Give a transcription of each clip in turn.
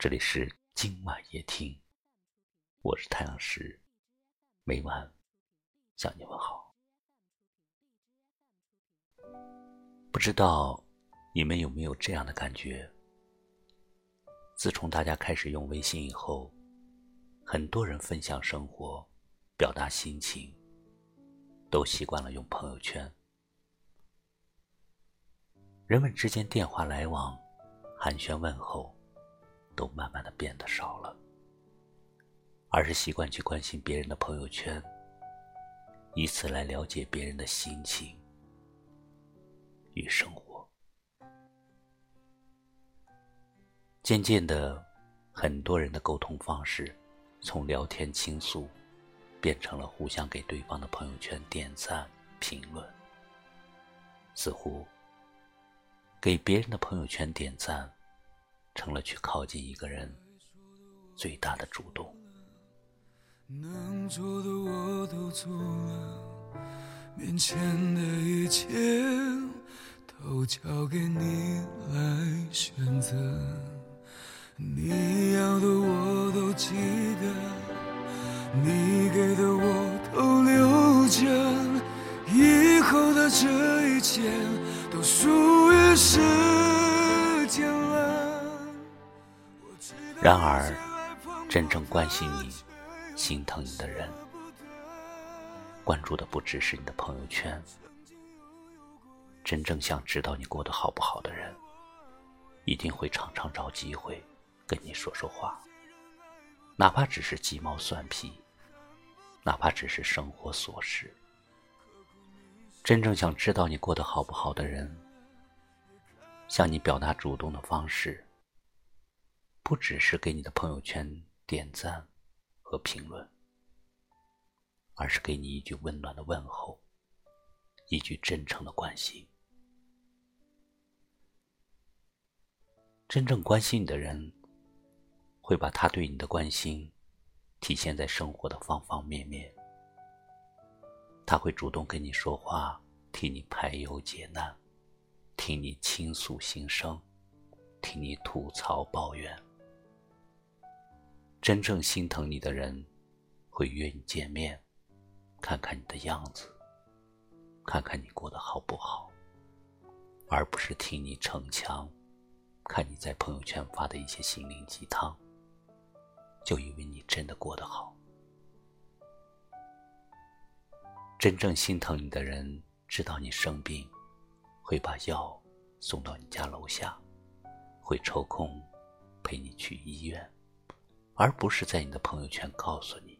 这里是今晚夜听，我是太阳石，每晚向你问好。不知道你们有没有这样的感觉？自从大家开始用微信以后，很多人分享生活、表达心情，都习惯了用朋友圈。人们之间电话来往、寒暄问候。都慢慢的变得少了，而是习惯去关心别人的朋友圈，以此来了解别人的心情与生活。渐渐的，很多人的沟通方式从聊天倾诉，变成了互相给对方的朋友圈点赞评论。似乎给别人的朋友圈点赞。成了去靠近一个人最大的主动。能做的我都做了，面前的一切都交给你来选择。你要的我都记得，你给的我都留着，以后的这一切都属于时间了。然而，真正关心你、心疼你的人，关注的不只是你的朋友圈。真正想知道你过得好不好的人，一定会常常找机会跟你说说话，哪怕只是鸡毛蒜皮，哪怕只是生活琐事。真正想知道你过得好不好的人，向你表达主动的方式。不只是给你的朋友圈点赞和评论，而是给你一句温暖的问候，一句真诚的关心。真正关心你的人，会把他对你的关心体现在生活的方方面面。他会主动跟你说话，替你排忧解难，听你倾诉心声，听你吐槽抱怨。真正心疼你的人，会约你见面，看看你的样子，看看你过得好不好，而不是听你逞强，看你在朋友圈发的一些心灵鸡汤，就以为你真的过得好。真正心疼你的人，知道你生病，会把药送到你家楼下，会抽空陪你去医院。而不是在你的朋友圈告诉你，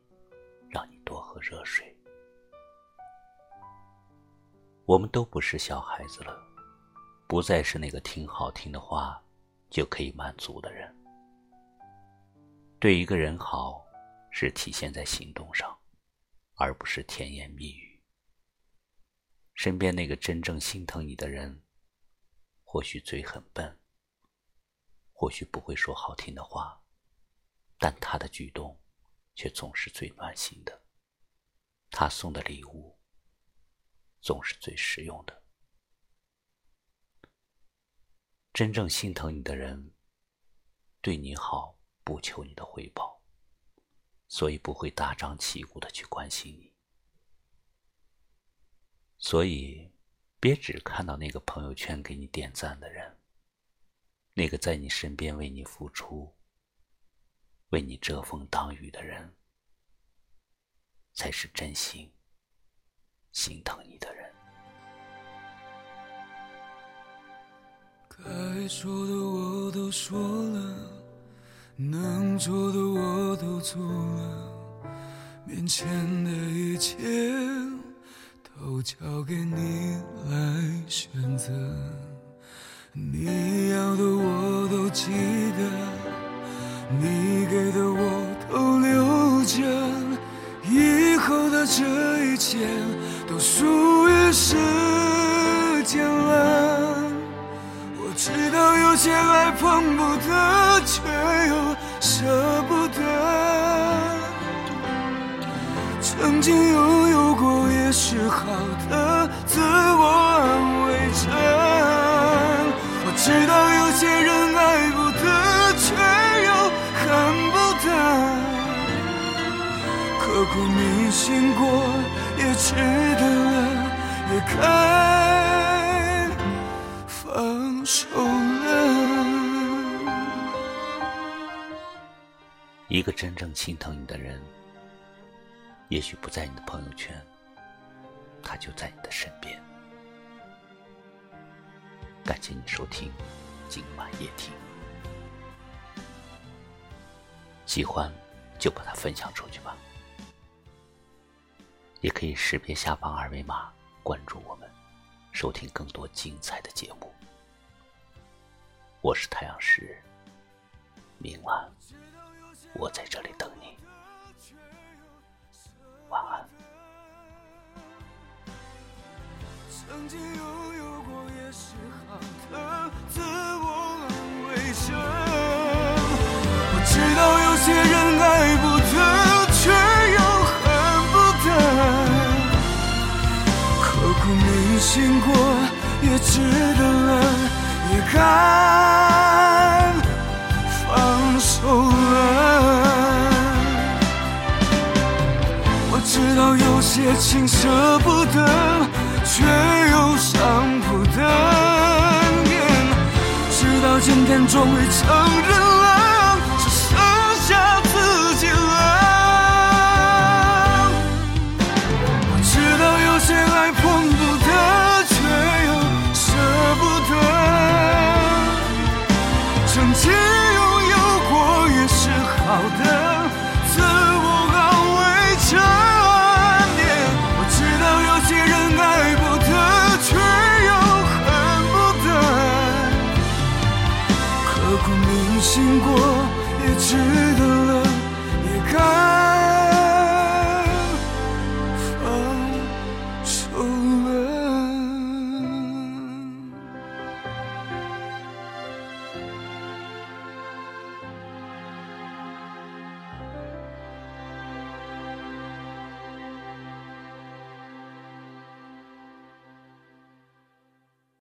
让你多喝热水。我们都不是小孩子了，不再是那个听好听的话就可以满足的人。对一个人好，是体现在行动上，而不是甜言蜜语。身边那个真正心疼你的人，或许嘴很笨，或许不会说好听的话。但他的举动，却总是最暖心的。他送的礼物，总是最实用的。真正心疼你的人，对你好不求你的回报，所以不会大张旗鼓的去关心你。所以，别只看到那个朋友圈给你点赞的人，那个在你身边为你付出。为你遮风挡雨的人，才是真心心疼你的人。该说的我都说了，能做的我都做了，面前的一切都交给你来选择。你要的我都记得。你这一切都属于时间了我知道有些爱碰不得却又舍不得。曾经拥有过也是好的自我安慰着。我知道有些人爱不得却又恨不得。刻骨铭醒过，也值得了，也该放手了。一个真正心疼你的人，也许不在你的朋友圈，他就在你的身边。感谢你收听今晚夜听，喜欢就把它分享出去吧。也可以识别下方二维码关注我们，收听更多精彩的节目。我是太阳石，明晚我在这里等你，晚安。经过，也值得了，也该放手了。我知道有些情舍不得，却又伤不得。直到今天终于承认曾经拥有过也是好的，自我安慰着。我知道有些人爱不得，却又恨不得。刻骨铭心过，也值得了，也该。